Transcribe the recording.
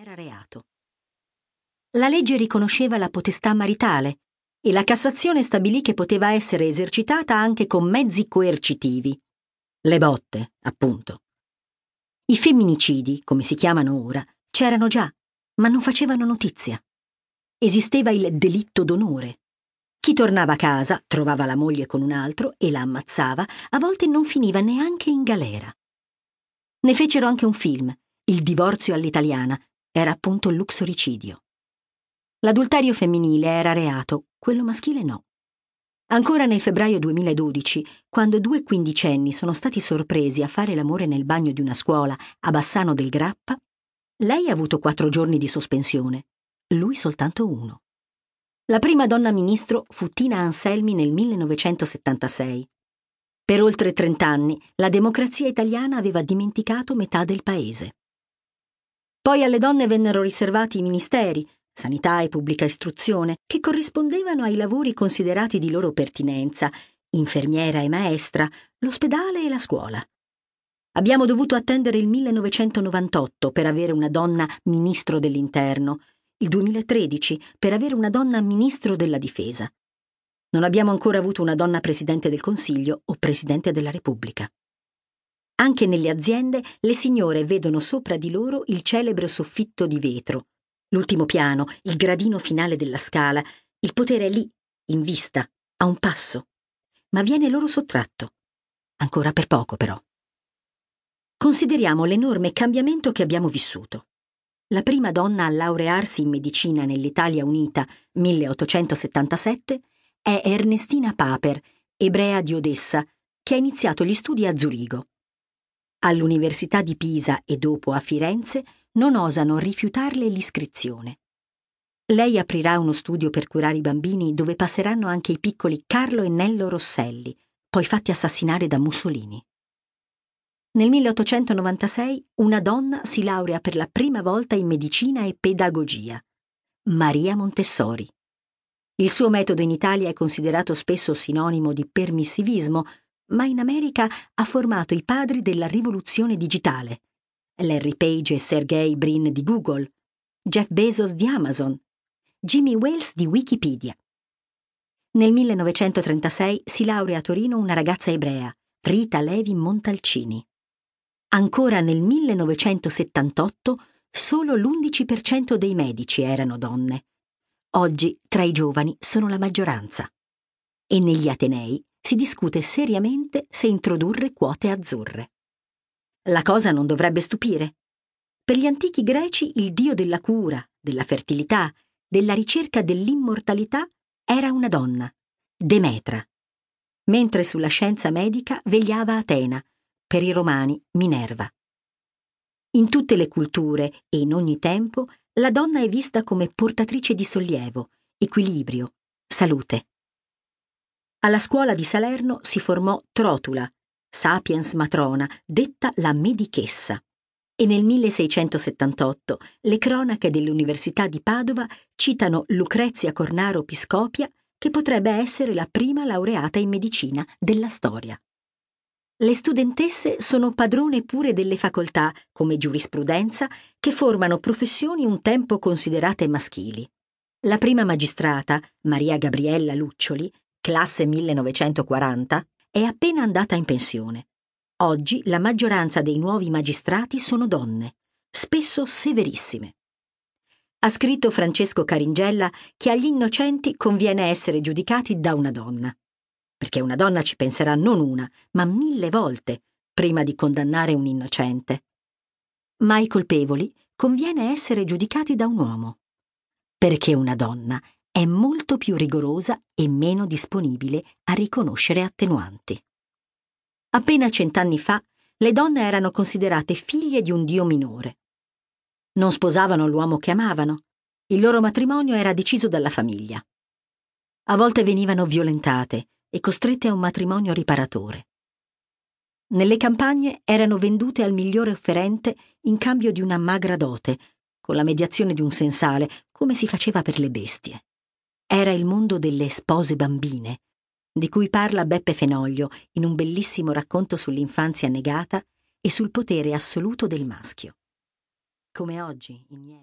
era reato. La legge riconosceva la potestà maritale e la Cassazione stabilì che poteva essere esercitata anche con mezzi coercitivi. Le botte, appunto. I femminicidi, come si chiamano ora, c'erano già, ma non facevano notizia. Esisteva il delitto d'onore. Chi tornava a casa, trovava la moglie con un altro e la ammazzava, a volte non finiva neanche in galera. Ne fecero anche un film, Il divorzio all'italiana, era appunto l'uxoricidio. L'adulterio femminile era reato, quello maschile no. Ancora nel febbraio 2012, quando due quindicenni sono stati sorpresi a fare l'amore nel bagno di una scuola a Bassano del Grappa, lei ha avuto quattro giorni di sospensione, lui soltanto uno. La prima donna ministro fu Tina Anselmi nel 1976. Per oltre trent'anni la democrazia italiana aveva dimenticato metà del paese. Poi alle donne vennero riservati i ministeri, sanità e pubblica istruzione, che corrispondevano ai lavori considerati di loro pertinenza, infermiera e maestra, l'ospedale e la scuola. Abbiamo dovuto attendere il 1998 per avere una donna ministro dell'interno, il 2013 per avere una donna ministro della difesa. Non abbiamo ancora avuto una donna presidente del Consiglio o presidente della Repubblica. Anche nelle aziende le signore vedono sopra di loro il celebre soffitto di vetro, L'ultimo piano, il gradino finale della scala, il potere è lì, in vista, a un passo. Ma viene loro sottratto. Ancora per poco, però. Consideriamo l'enorme cambiamento che abbiamo vissuto. La prima donna a laurearsi in medicina nell'Italia Unita, 1877, è Ernestina Paper, ebrea di Odessa, che ha iniziato gli studi a Zurigo. All'Università di Pisa e dopo a Firenze non osano rifiutarle l'iscrizione. Lei aprirà uno studio per curare i bambini dove passeranno anche i piccoli Carlo e Nello Rosselli, poi fatti assassinare da Mussolini. Nel 1896 una donna si laurea per la prima volta in medicina e pedagogia, Maria Montessori. Il suo metodo in Italia è considerato spesso sinonimo di permissivismo, ma in America ha formato i padri della rivoluzione digitale, Larry Page e Sergey Brin di Google, Jeff Bezos di Amazon, Jimmy Wales di Wikipedia. Nel 1936 si laurea a Torino una ragazza ebrea, Rita Levi Montalcini. Ancora nel 1978 solo l'11% dei medici erano donne. Oggi tra i giovani sono la maggioranza. E negli Atenei si discute seriamente se introdurre quote azzurre. La cosa non dovrebbe stupire. Per gli antichi greci il dio della cura, della fertilità, della ricerca dell'immortalità era una donna, Demetra, mentre sulla scienza medica vegliava Atena, per i romani Minerva. In tutte le culture e in ogni tempo la donna è vista come portatrice di sollievo, equilibrio, salute. Alla scuola di Salerno si formò Trotula, sapiens matrona, detta la medichessa. E nel 1678 le cronache dell'Università di Padova citano Lucrezia Cornaro Piscopia, che potrebbe essere la prima laureata in medicina della storia. Le studentesse sono padrone pure delle facoltà, come giurisprudenza, che formano professioni un tempo considerate maschili. La prima magistrata, Maria Gabriella Luccioli, classe 1940, è appena andata in pensione. Oggi la maggioranza dei nuovi magistrati sono donne, spesso severissime. Ha scritto Francesco Caringella che agli innocenti conviene essere giudicati da una donna, perché una donna ci penserà non una, ma mille volte prima di condannare un innocente. Ma ai colpevoli conviene essere giudicati da un uomo, perché una donna è molto più rigorosa e meno disponibile a riconoscere attenuanti. Appena cent'anni fa le donne erano considerate figlie di un dio minore. Non sposavano l'uomo che amavano, il loro matrimonio era deciso dalla famiglia. A volte venivano violentate e costrette a un matrimonio riparatore. Nelle campagne erano vendute al migliore offerente in cambio di una magra dote, con la mediazione di un sensale, come si faceva per le bestie. Era il mondo delle spose bambine, di cui parla Beppe Fenoglio in un bellissimo racconto sull'infanzia negata e sul potere assoluto del maschio. Come oggi, in Yemen.